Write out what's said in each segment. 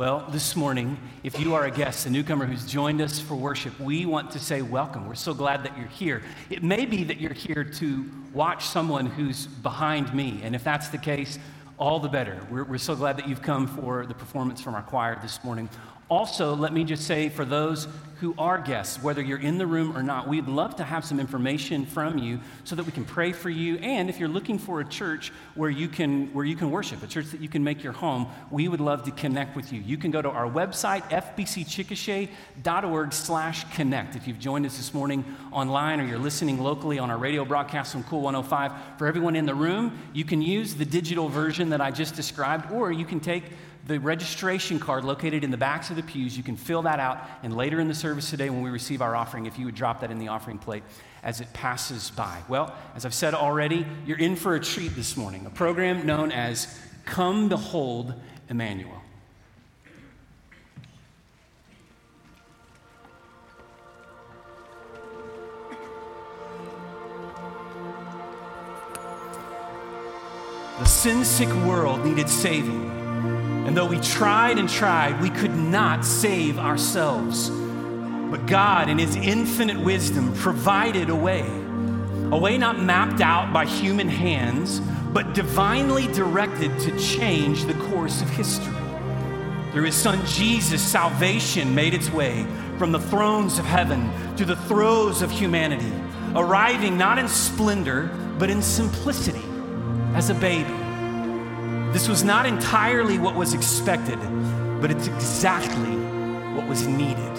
Well, this morning, if you are a guest, a newcomer who's joined us for worship, we want to say welcome. We're so glad that you're here. It may be that you're here to watch someone who's behind me, and if that's the case, all the better. We're, we're so glad that you've come for the performance from our choir this morning. Also, let me just say for those who are guests, whether you're in the room or not, we'd love to have some information from you so that we can pray for you. And if you're looking for a church where you can, where you can worship, a church that you can make your home, we would love to connect with you. You can go to our website, fbcchickasha.org slash connect. If you've joined us this morning online or you're listening locally on our radio broadcast on Cool 105, for everyone in the room, you can use the digital version that I just described, or you can take the registration card located in the backs of the pews. You can fill that out, and later in the service today, when we receive our offering, if you would drop that in the offering plate as it passes by. Well, as I've said already, you're in for a treat this morning, a program known as Come Behold Emmanuel. The sin sick world needed saving. And though we tried and tried, we could not save ourselves. But God, in His infinite wisdom, provided a way. A way not mapped out by human hands, but divinely directed to change the course of history. Through His Son Jesus, salvation made its way from the thrones of heaven to the throes of humanity, arriving not in splendor, but in simplicity as a baby this was not entirely what was expected, but it's exactly what was needed.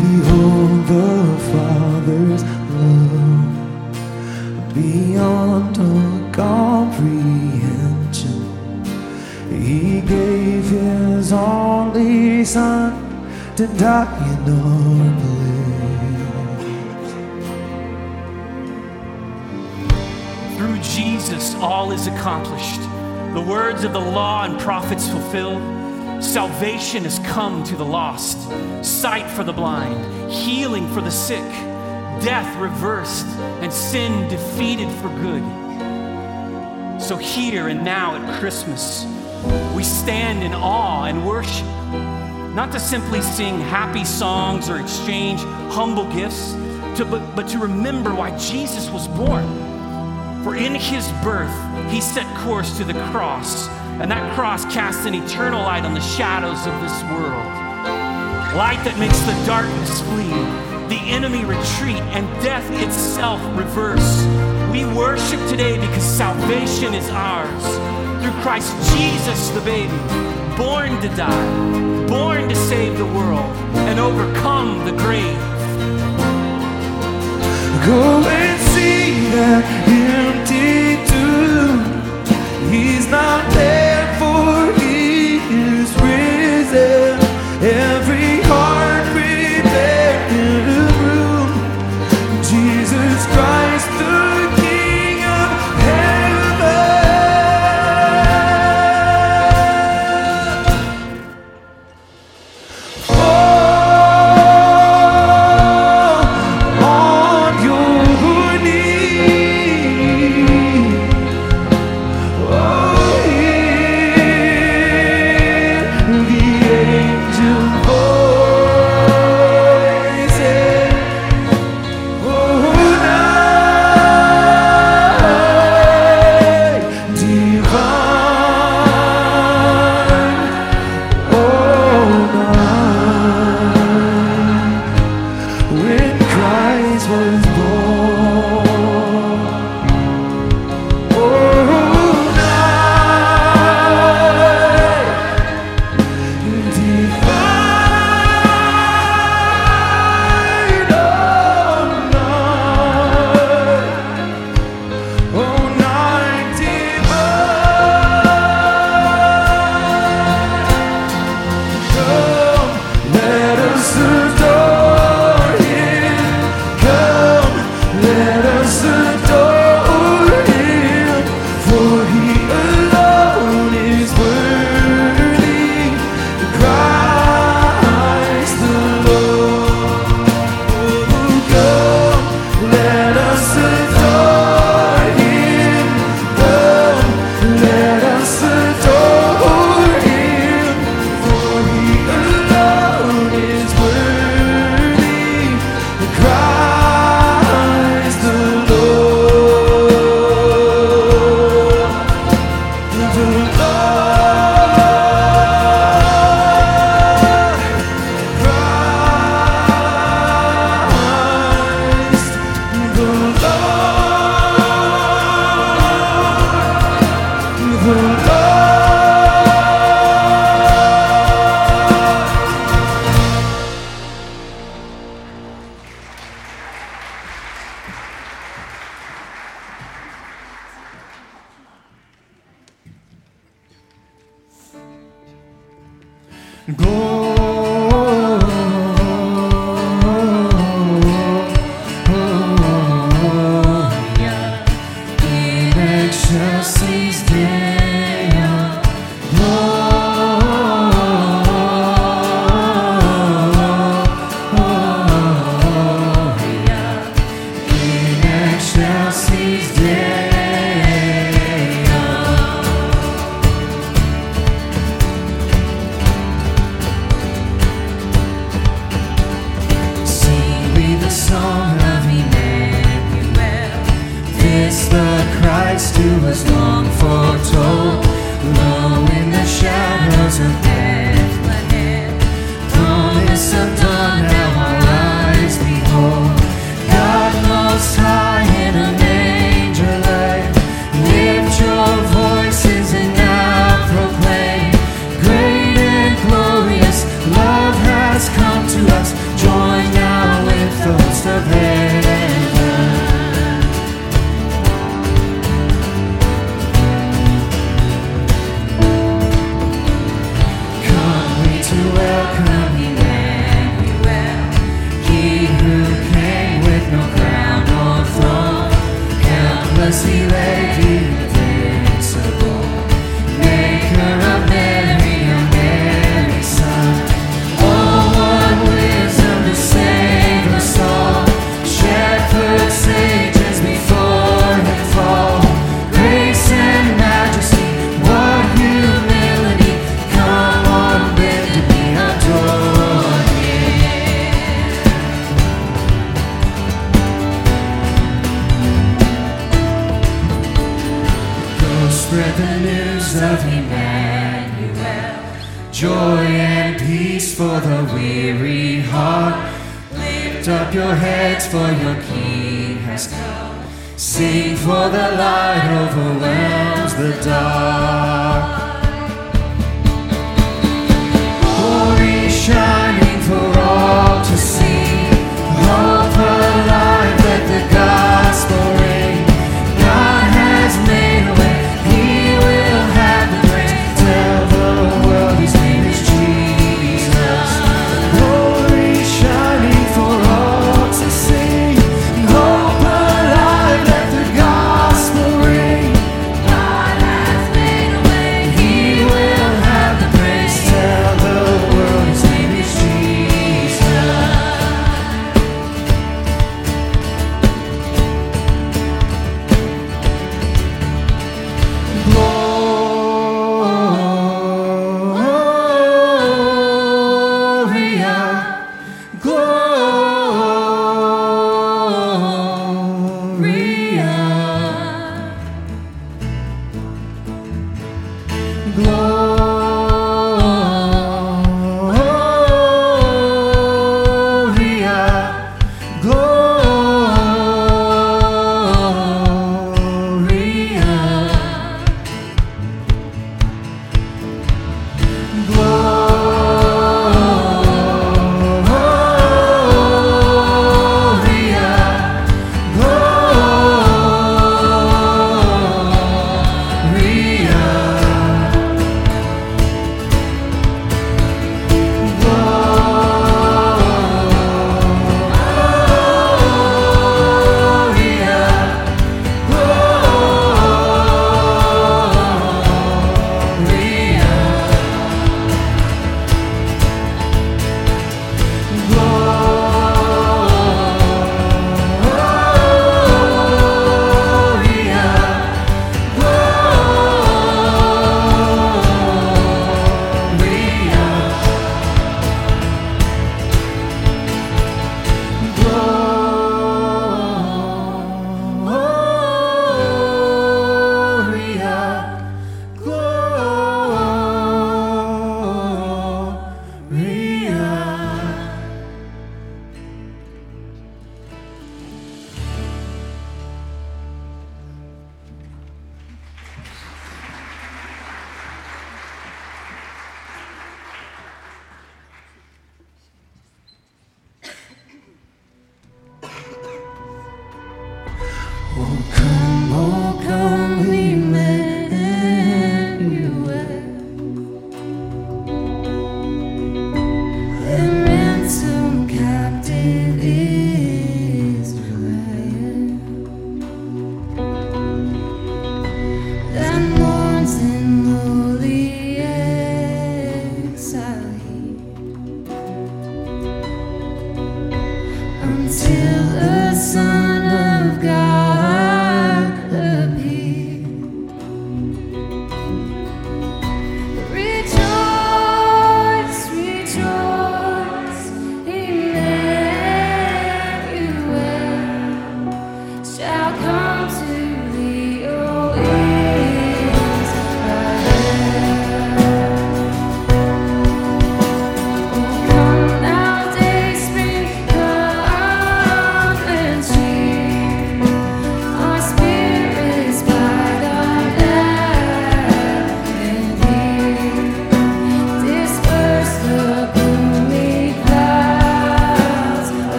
Behold the Father's love beyond all comprehension. He gave His only Son to die in our place. Through Jesus, all is accomplished. The words of the law and prophets fulfilled salvation has come to the lost, sight for the blind, healing for the sick, death reversed, and sin defeated for good. So, here and now at Christmas, we stand in awe and worship, not to simply sing happy songs or exchange humble gifts, to, but, but to remember why Jesus was born. For in his birth, he set course to the cross and that cross casts an eternal light on the shadows of this world. Light that makes the darkness flee, the enemy retreat, and death itself reverse. We worship today because salvation is ours through Christ Jesus, the baby, born to die, born to save the world and overcome the grave. Go and see that empty. He's not there. every and peace for the weary heart. Lift up your heads, for your King has come. Sing, for the light overwhelms the dark. Glory shining for all.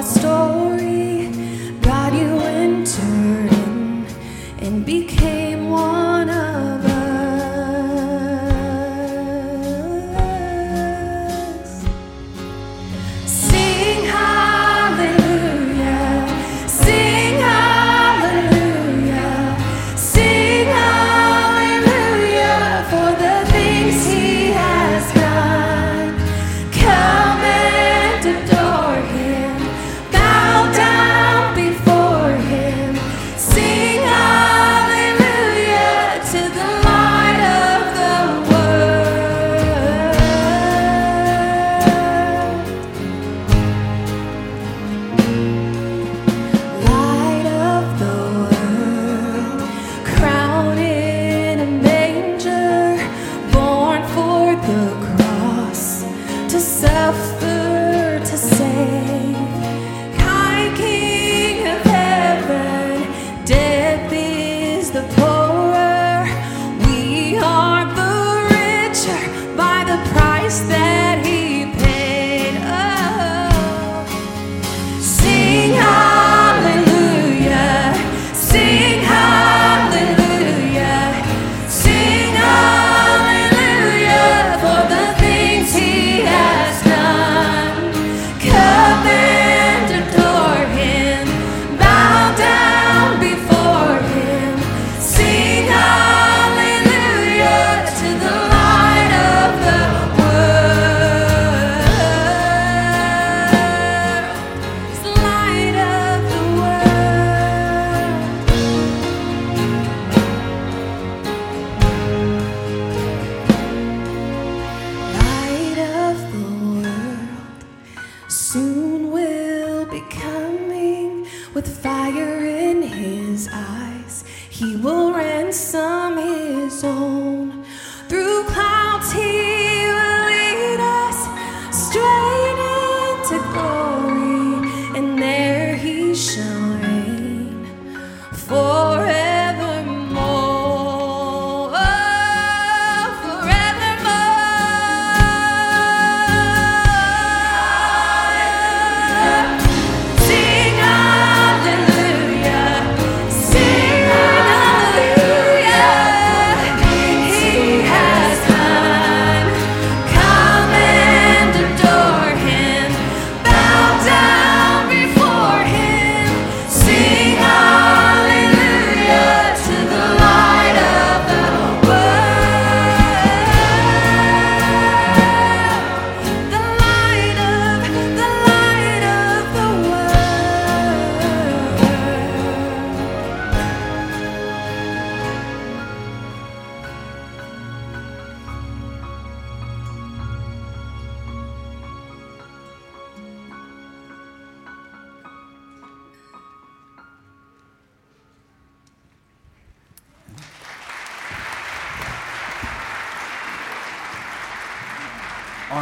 my story.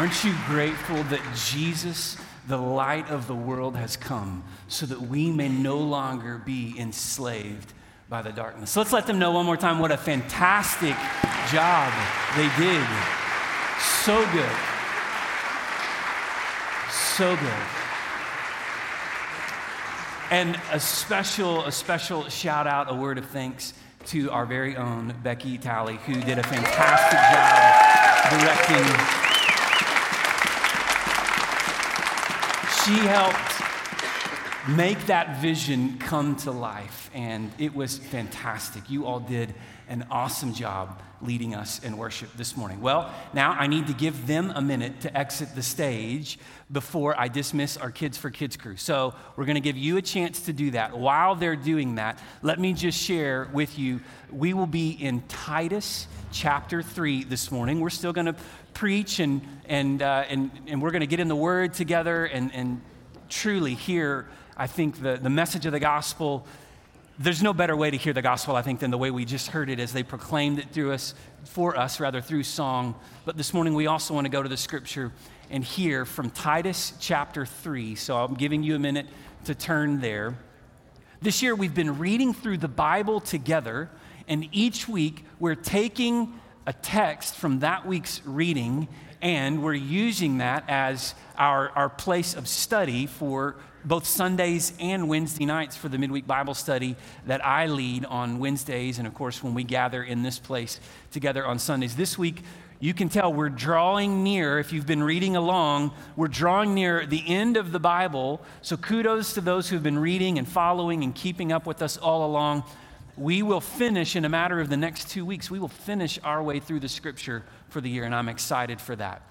Aren't you grateful that Jesus, the light of the world, has come so that we may no longer be enslaved by the darkness? So let's let them know one more time what a fantastic job they did. So good. So good. And a special, a special shout out, a word of thanks to our very own Becky Talley, who did a fantastic job directing she helped make that vision come to life, and it was fantastic. You all did an awesome job leading us in worship this morning. Well, now I need to give them a minute to exit the stage before I dismiss our Kids for Kids crew. So we're going to give you a chance to do that. While they're doing that, let me just share with you we will be in Titus chapter 3 this morning. We're still going to preach and, and, uh, and, and we're going to get in the Word together and, and truly hear, I think, the, the message of the gospel there's no better way to hear the gospel, I think, than the way we just heard it as they proclaimed it through us, for us, rather, through song. But this morning, we also want to go to the scripture and hear from Titus chapter 3. So I'm giving you a minute to turn there. This year, we've been reading through the Bible together, and each week, we're taking a text from that week's reading and we're using that as our, our place of study for both Sundays and Wednesday nights for the midweek Bible study that I lead on Wednesdays, and of course, when we gather in this place together on Sundays. This week, you can tell we're drawing near, if you've been reading along, we're drawing near the end of the Bible. So kudos to those who've been reading and following and keeping up with us all along. We will finish in a matter of the next two weeks, we will finish our way through the scripture for the year, and I'm excited for that.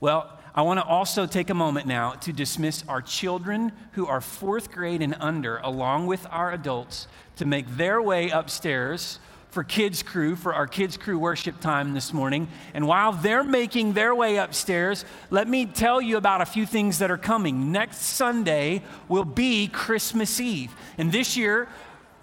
Well, I want to also take a moment now to dismiss our children who are fourth grade and under, along with our adults, to make their way upstairs for Kids Crew, for our Kids Crew worship time this morning. And while they're making their way upstairs, let me tell you about a few things that are coming. Next Sunday will be Christmas Eve. And this year,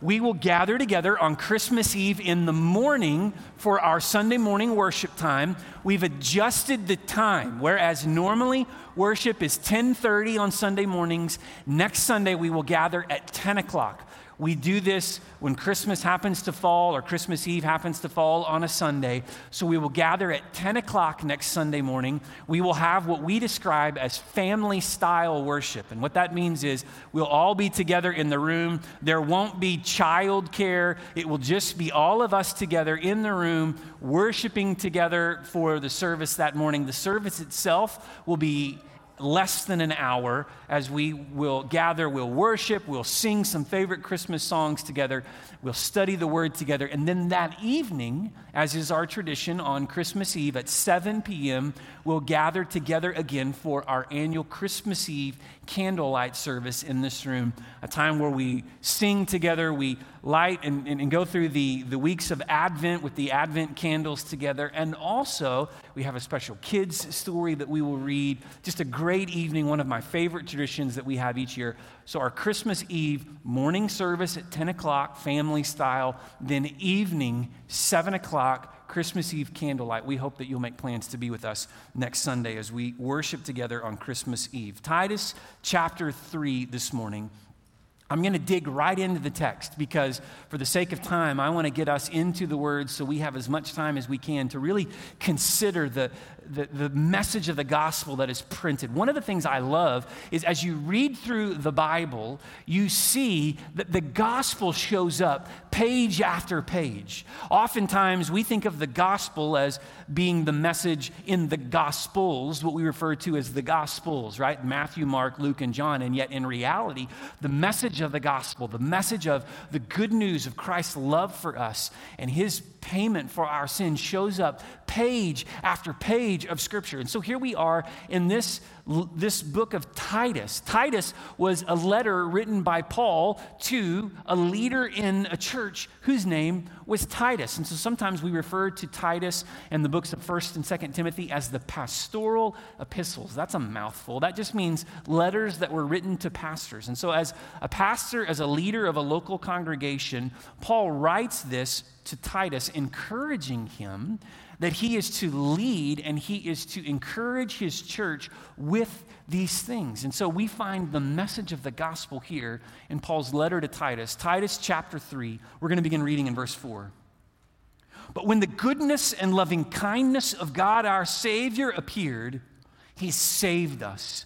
we will gather together on Christmas Eve in the morning for our Sunday morning worship time. We've adjusted the time, whereas normally worship is 10:30 on Sunday mornings. Next Sunday we will gather at 10 o'clock. We do this when Christmas happens to fall or Christmas Eve happens to fall on a Sunday. So we will gather at 10 o'clock next Sunday morning. We will have what we describe as family style worship. And what that means is we'll all be together in the room. There won't be child care. It will just be all of us together in the room worshiping together for the service that morning. The service itself will be less than an hour as we will gather, we'll worship, we'll sing some favorite Christmas songs together, we'll study the Word together. And then that evening, as is our tradition on Christmas Eve at 7 p.m., we'll gather together again for our annual Christmas Eve candlelight service in this room, a time where we sing together, we light and, and, and, go through the, the weeks of Advent with the Advent candles together. And also, we have a special kids story that we will read. Just a great evening, one of my favorite traditions that we have each year. So, our Christmas Eve morning service at 10 o'clock, family style, then evening, 7 o'clock. Christmas Eve candlelight. We hope that you'll make plans to be with us next Sunday as we worship together on Christmas Eve. Titus chapter 3 this morning. I'm going to dig right into the text because, for the sake of time, I want to get us into the words so we have as much time as we can to really consider the, the, the, message of the gospel that is printed. One of the things I love is as you read through the Bible, you see that the gospel shows up page after page. Oftentimes, we think of the gospel as being the message in the gospels, what we refer to as the gospels, right? Matthew, Mark, Luke, and John. And yet, in reality, the message of the gospel, the message of the good news of Christ's love for us and his payment for our sins shows up page after page of Scripture. And so here we are in this, this book of Titus. Titus was a letter written by Paul to a leader in a church whose name was Titus. And so sometimes we refer to Titus and the books of 1st and 2nd Timothy as the pastoral epistles. That's a mouthful. That just means letters that were written to pastors. And so as a pastor, as a leader of a local congregation, Paul writes this to Titus, encouraging him that he is to lead and he is to encourage his church with these things. And so we find the message of the gospel here in Paul's letter to Titus, Titus chapter 3. We're going to begin reading in verse 4. But when the goodness and loving kindness of God our Savior appeared, he saved us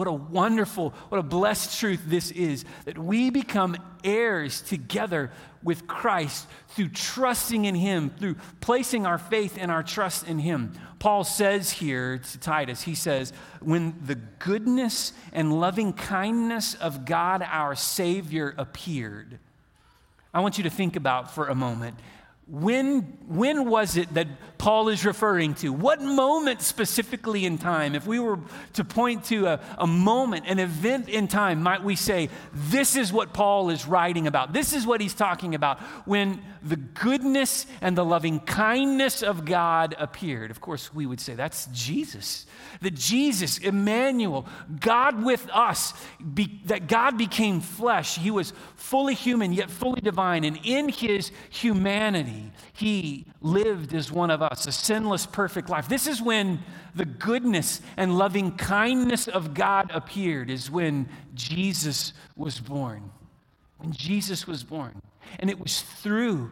What a wonderful, what a blessed truth this is that we become heirs together with Christ through trusting in Him, through placing our faith and our trust in Him. Paul says here to Titus, he says, when the goodness and loving kindness of God our Savior appeared. I want you to think about for a moment when, when was it that Paul is referring to? What moment specifically in time? If we were to point to a, a moment, an event in time, might we say, this is what Paul is writing about? This is what he's talking about when the goodness and the loving kindness of God appeared. Of course, we would say that's Jesus. That Jesus, Emmanuel, God with us, be, that God became flesh. He was fully human, yet fully divine. And in his humanity, he lived as one of us, a sinless, perfect life. This is when the goodness and loving kindness of God appeared, is when Jesus was born. When Jesus was born. And it was through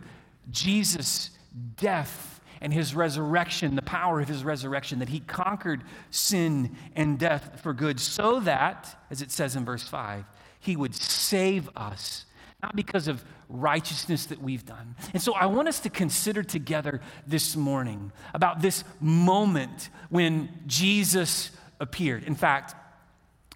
Jesus' death and his resurrection, the power of his resurrection, that he conquered sin and death for good, so that, as it says in verse 5, he would save us, not because of righteousness that we've done. And so I want us to consider together this morning about this moment when Jesus appeared. In fact,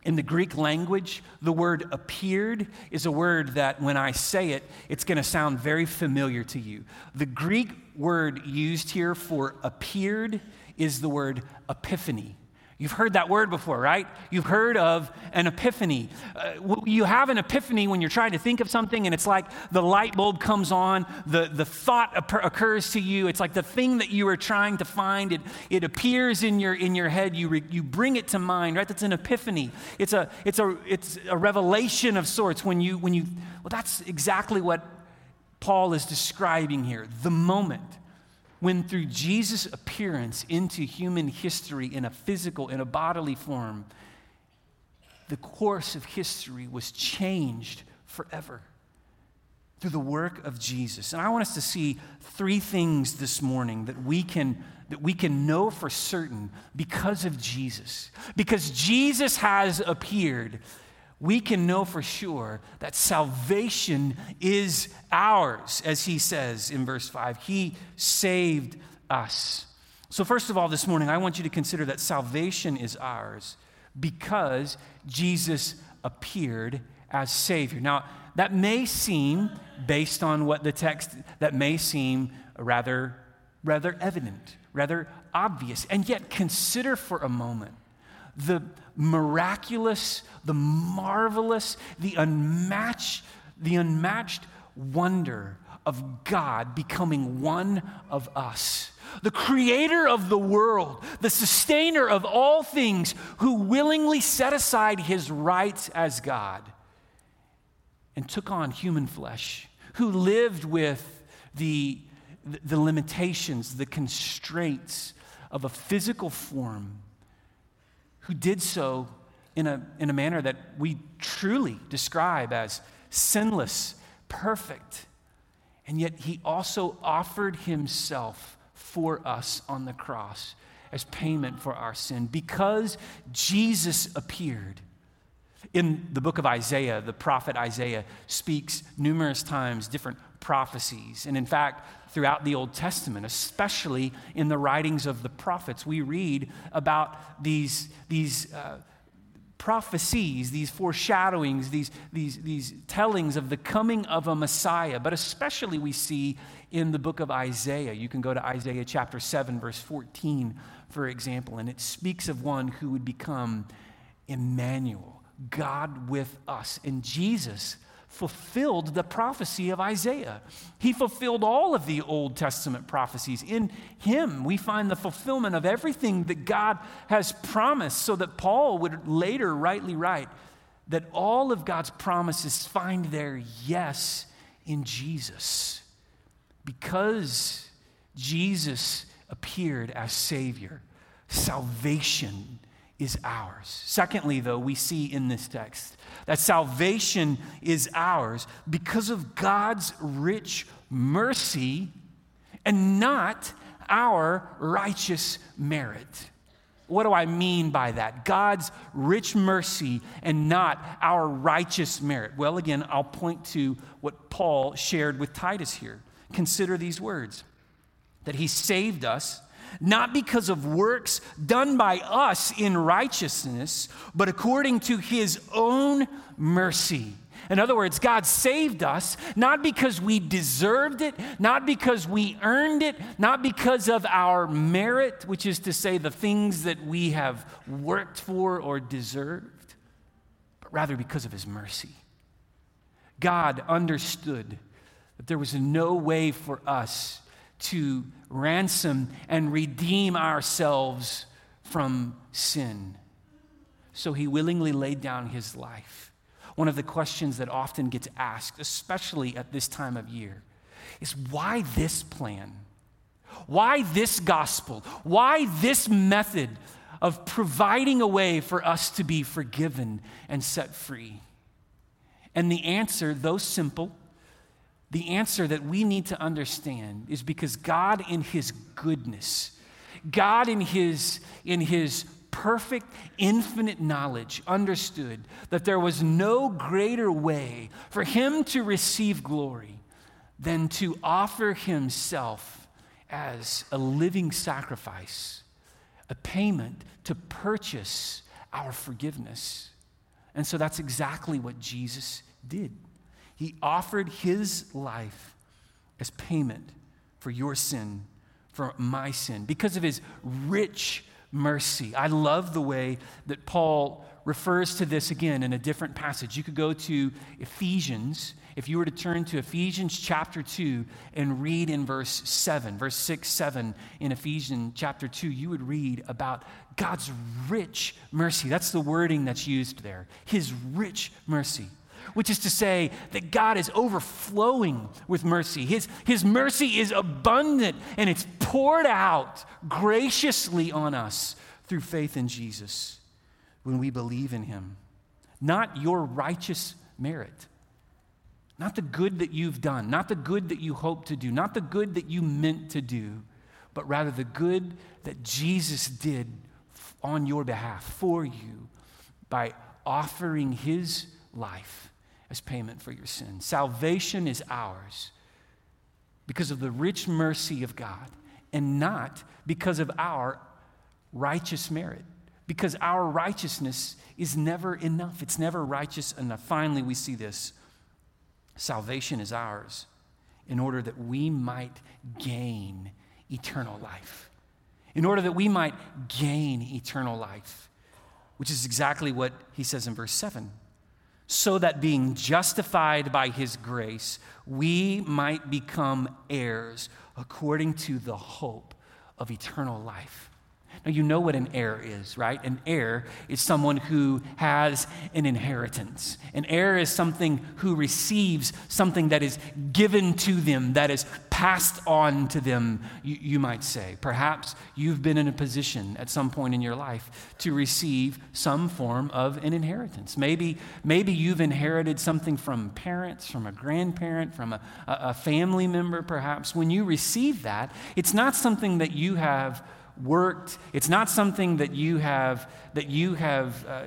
in the Greek language, the word appeared is a word that when I say it, it's going to sound very familiar to you. The Greek word used here for appeared is the word epiphany. You've heard that word before, right? You've heard of an epiphany. Uh, you have an epiphany when you're trying to think of something, and it's like the light bulb comes on, the, the thought occurs to you. It's like the thing that you are trying to find, it, it appears in your, in your head. You, re, you bring it to mind, right? That's an epiphany. It's a, it's, a, it's a revelation of sorts when you, when you, well, that's exactly what Paul is describing here the moment when through Jesus' appearance into human history in a physical, in a bodily form, the course of history was changed forever through the work of Jesus. And I want us to see three things this morning that we can that we can know for certain because of Jesus. Because Jesus has appeared we can know for sure that salvation is ours, as he says in verse 5. He saved us. So, first of all, this morning, I want you to consider that salvation is ours because Jesus appeared as Savior. Now, that may seem, based on what the text, that may seem rather, rather evident, rather obvious. And yet, consider for a moment the miraculous, the marvelous, the unmatched, the unmatched wonder of God becoming one of us. The creator of the world, the sustainer of all things, who willingly set aside his rights as God and took on human flesh, who lived with the, the limitations, the constraints of a physical form who did so in a, in a manner that we truly describe as sinless, perfect. And yet he also offered himself for us on the cross as payment for our sin because Jesus appeared. In the book of Isaiah, the prophet Isaiah speaks numerous times different prophecies. And in fact, throughout the Old Testament, especially in the writings of the prophets. We read about these, these uh, prophecies, these foreshadowings, these, these, these tellings of the coming of a Messiah, but especially we see in the book of Isaiah. You can go to Isaiah chapter 7, verse 14, for example, and it speaks of one who would become Emmanuel, God with us. And Jesus fulfilled the prophecy of Isaiah. He fulfilled all of the Old Testament prophecies. In him, we find the fulfillment of everything that God has promised, so that Paul would later rightly write that all of God's promises find their yes in Jesus. because Jesus appeared as Savior, salvation is ours. Secondly, though, we see in this text that salvation is ours because of God's rich mercy and not our righteous merit. What do I mean by that? God's rich mercy and not our righteous merit. Well, again, I'll point to what Paul shared with Titus here. Consider these words that he saved us not because of works done by us in righteousness, but according to his own mercy in other words, God saved us not because we deserved it, not because we earned it, not because of our merit, which is to say the things that we have worked for or deserved, but rather because of His mercy. God understood that there was no way for us to ransom and redeem ourselves from sin. So He willingly laid down His life one of the questions that often gets asked, especially at this time of year, is why this plan? Why this gospel? Why this method of providing a way for us to be forgiven and set free? And the answer, though simple, the answer that we need to understand is because God, in His goodness, God, in His, in his perfect, infinite knowledge, understood that there was no greater way for him to receive glory than to offer himself as a living sacrifice, a payment to purchase our forgiveness. And so that's exactly what Jesus did. He offered his life as payment for your sin, for my sin, because of his rich mercy. I love the way that Paul refers to this again in a different passage. You could go to Ephesians, if you were to turn to Ephesians chapter 2 and read in verse 7, verse 6, 7 in Ephesians chapter 2, you would read about God's rich mercy. That's the wording that's used there. His rich mercy which is to say that God is overflowing with mercy. His, his mercy is abundant and it's poured out graciously on us through faith in Jesus when we believe in Him. Not your righteous merit, not the good that you've done, not the good that you hope to do, not the good that you meant to do, but rather the good that Jesus did on your behalf for you by offering His life as payment for your sin. Salvation is ours because of the rich mercy of God and not because of our righteous merit. Because our righteousness is never enough. It's never righteous enough. Finally, we see this salvation is ours in order that we might gain eternal life. In order that we might gain eternal life, which is exactly what he says in verse 7 so that being justified by his grace, we might become heirs according to the hope of eternal life. Now, you know what an heir is, right? An heir is someone who has an inheritance. An heir is something who receives something that is given to them, that is passed on to them, you, you, might say. Perhaps you've been in a position at some point in your life to receive some form of an inheritance. Maybe, maybe you've inherited something from parents, from a grandparent, from a, a family member, perhaps. When you receive that, it's not something that you have worked. It's not something that you have, that you have uh,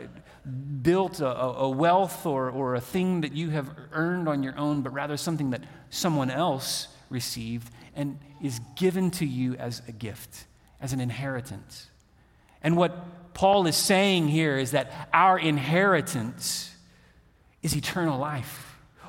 built a, a wealth or, or a thing that you have earned on your own, but rather something that someone else received and is given to you as a gift, as an inheritance. And what Paul is saying here is that our inheritance is eternal life.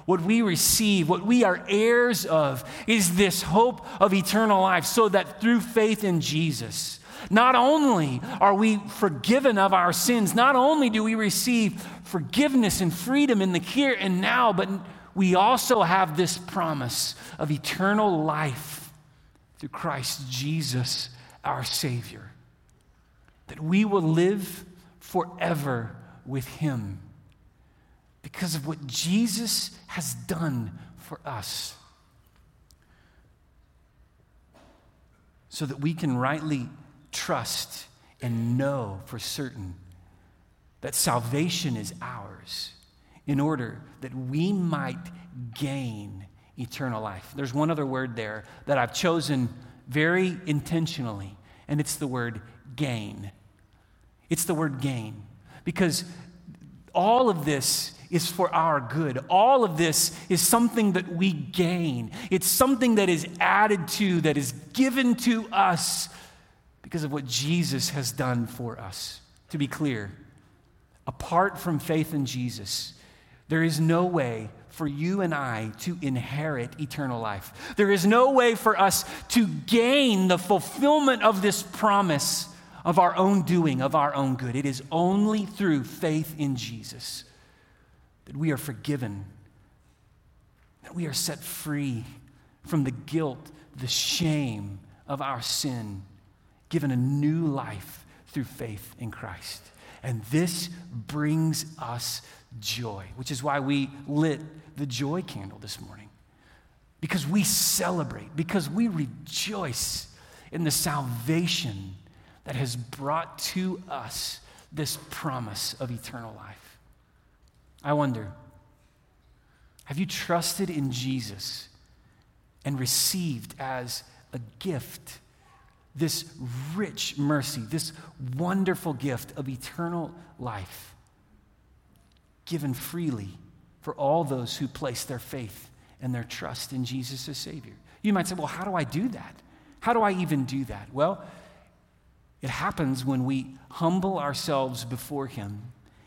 What we receive, what we are heirs of, is this hope of eternal life, so that through faith in Jesus, not only are we forgiven of our sins, not only do we receive forgiveness and freedom in the here and now, but we also have this promise of eternal life through Christ Jesus, our Savior. That we will live forever with Him because of what Jesus has done for us. so that we can rightly trust and know for certain that salvation is ours in order that we might gain eternal life. There's one other word there that I've chosen very intentionally, and it's the word gain. It's the word gain because all of this is for our good. All of this is something that we gain. It's something that is added to, that is given to us because of what Jesus has done for us. To be clear, apart from faith in Jesus, there is no way for you and I to inherit eternal life. There is no way for us to gain the fulfillment of this promise of our own doing, of our own good. It is only through faith in Jesus that we are forgiven, that we are set free from the guilt, the shame of our sin, given a new life through faith in Christ. And this brings us joy, which is why we lit the joy candle this morning. Because we celebrate, because we rejoice in the salvation that has brought to us this promise of eternal life. I wonder have you trusted in Jesus and received as a gift this rich mercy, this wonderful gift of eternal life given freely for all those who place their faith and their trust in Jesus as Savior? You might say, well, how do I do that? How do I even do that? Well, it happens when we humble ourselves before Him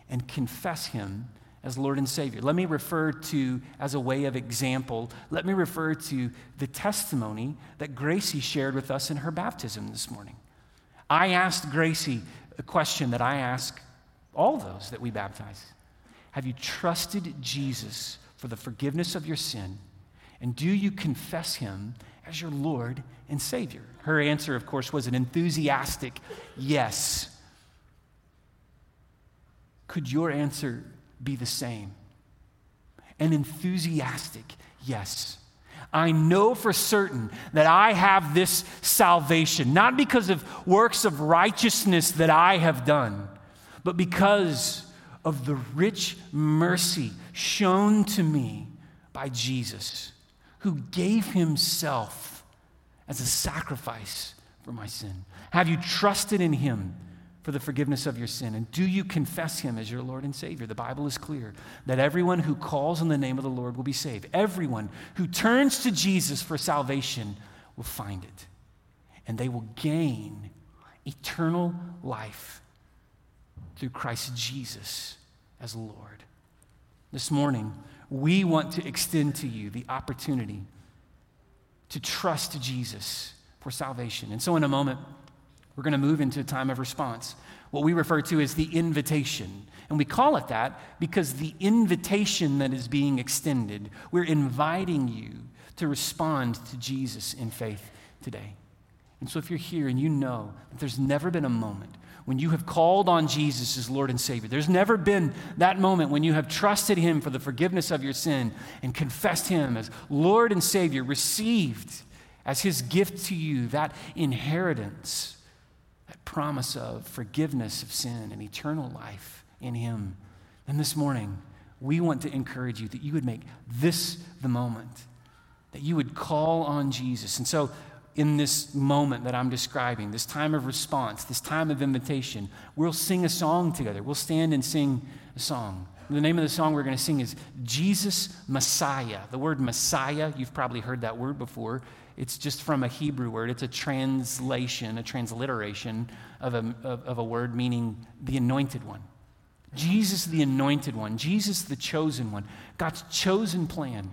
and confess Him as Lord and Savior. Let me refer to, as a way of example, let me refer to the testimony that Gracie shared with us in her baptism this morning. I asked Gracie a question that I ask all those that we baptize Have you trusted Jesus for the forgiveness of your sin? And do you confess Him as your Lord and Savior? Her answer, of course, was an enthusiastic yes. Could your answer be the same? An enthusiastic yes. I know for certain that I have this salvation, not because of works of righteousness that I have done, but because of the rich mercy shown to me by Jesus, who gave himself as a sacrifice for my sin? Have you trusted in Him for the forgiveness of your sin? And do you confess Him as your Lord and Savior? The Bible is clear that everyone who calls on the name of the Lord will be saved. Everyone who turns to Jesus for salvation will find it. And they will gain eternal life through Christ Jesus as Lord. This morning, we want to extend to you the opportunity to trust Jesus for salvation. And so, in a moment, we're going to move into a time of response, what we refer to as the invitation. And we call it that because the invitation that is being extended, we're inviting you to respond to Jesus in faith today. And so, if you're here and you know that there's never been a moment when you have called on Jesus as Lord and Savior. There's never been that moment when you have trusted Him for the forgiveness of your sin and confessed Him as Lord and Savior, received as His gift to you that inheritance, that promise of forgiveness of sin and eternal life in Him. And this morning, we want to encourage you that you would make this the moment, that you would call on Jesus. And so, in this moment that I'm describing, this time of response, this time of invitation, we'll sing a song together. We'll stand and sing a song. The name of the song we're going to sing is Jesus Messiah. The word Messiah, you've probably heard that word before. It's just from a Hebrew word. It's a translation, a transliteration of a, of, of a word meaning the anointed one. Jesus, the anointed one. Jesus, the chosen one. God's chosen plan.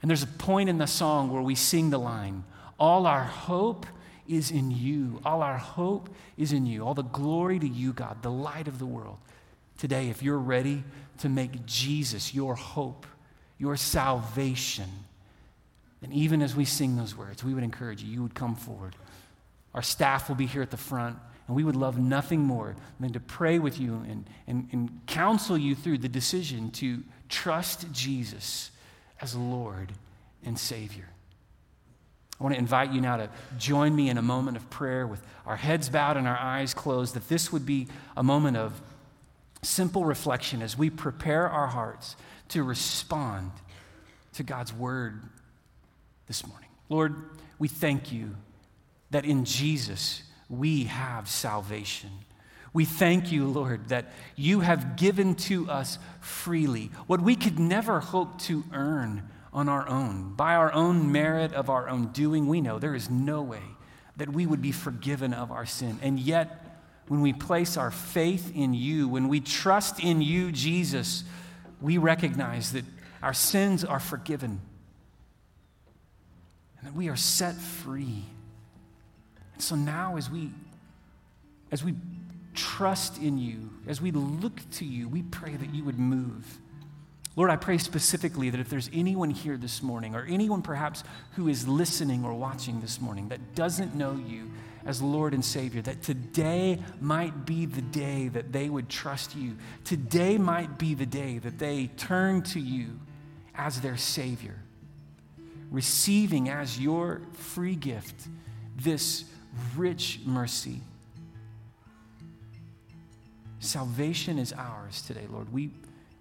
And there's a point in the song where we sing the line all our hope is in you. All our hope is in you. All the glory to you, God, the light of the world. Today, if you're ready to make Jesus your hope, your salvation, then even as we sing those words, we would encourage you, you would come forward. Our staff will be here at the front, and we would love nothing more than to pray with you and, and, and counsel you through the decision to trust Jesus as Lord and Savior. I want to invite you now to join me in a moment of prayer with our heads bowed and our eyes closed, that this would be a moment of simple reflection as we prepare our hearts to respond to God's word this morning. Lord, we thank you that in Jesus we have salvation. We thank you, Lord, that you have given to us freely what we could never hope to earn on our own. By our own merit of our own doing, we know there is no way that we would be forgiven of our sin. And yet, when we place our faith in you, when we trust in you, Jesus, we recognize that our sins are forgiven and that we are set free. And so now, as we, as we trust in you, as we look to you, we pray that you would move. Lord, I pray specifically that if there's anyone here this morning, or anyone perhaps who is listening or watching this morning that doesn't know you as Lord and Savior, that today might be the day that they would trust you. Today might be the day that they turn to you as their Savior, receiving as your free gift this rich mercy. Salvation is ours today, Lord. We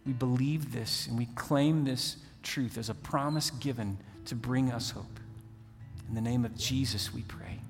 we believe this and we claim this truth as a promise given to bring us hope. In the name of Jesus, we pray.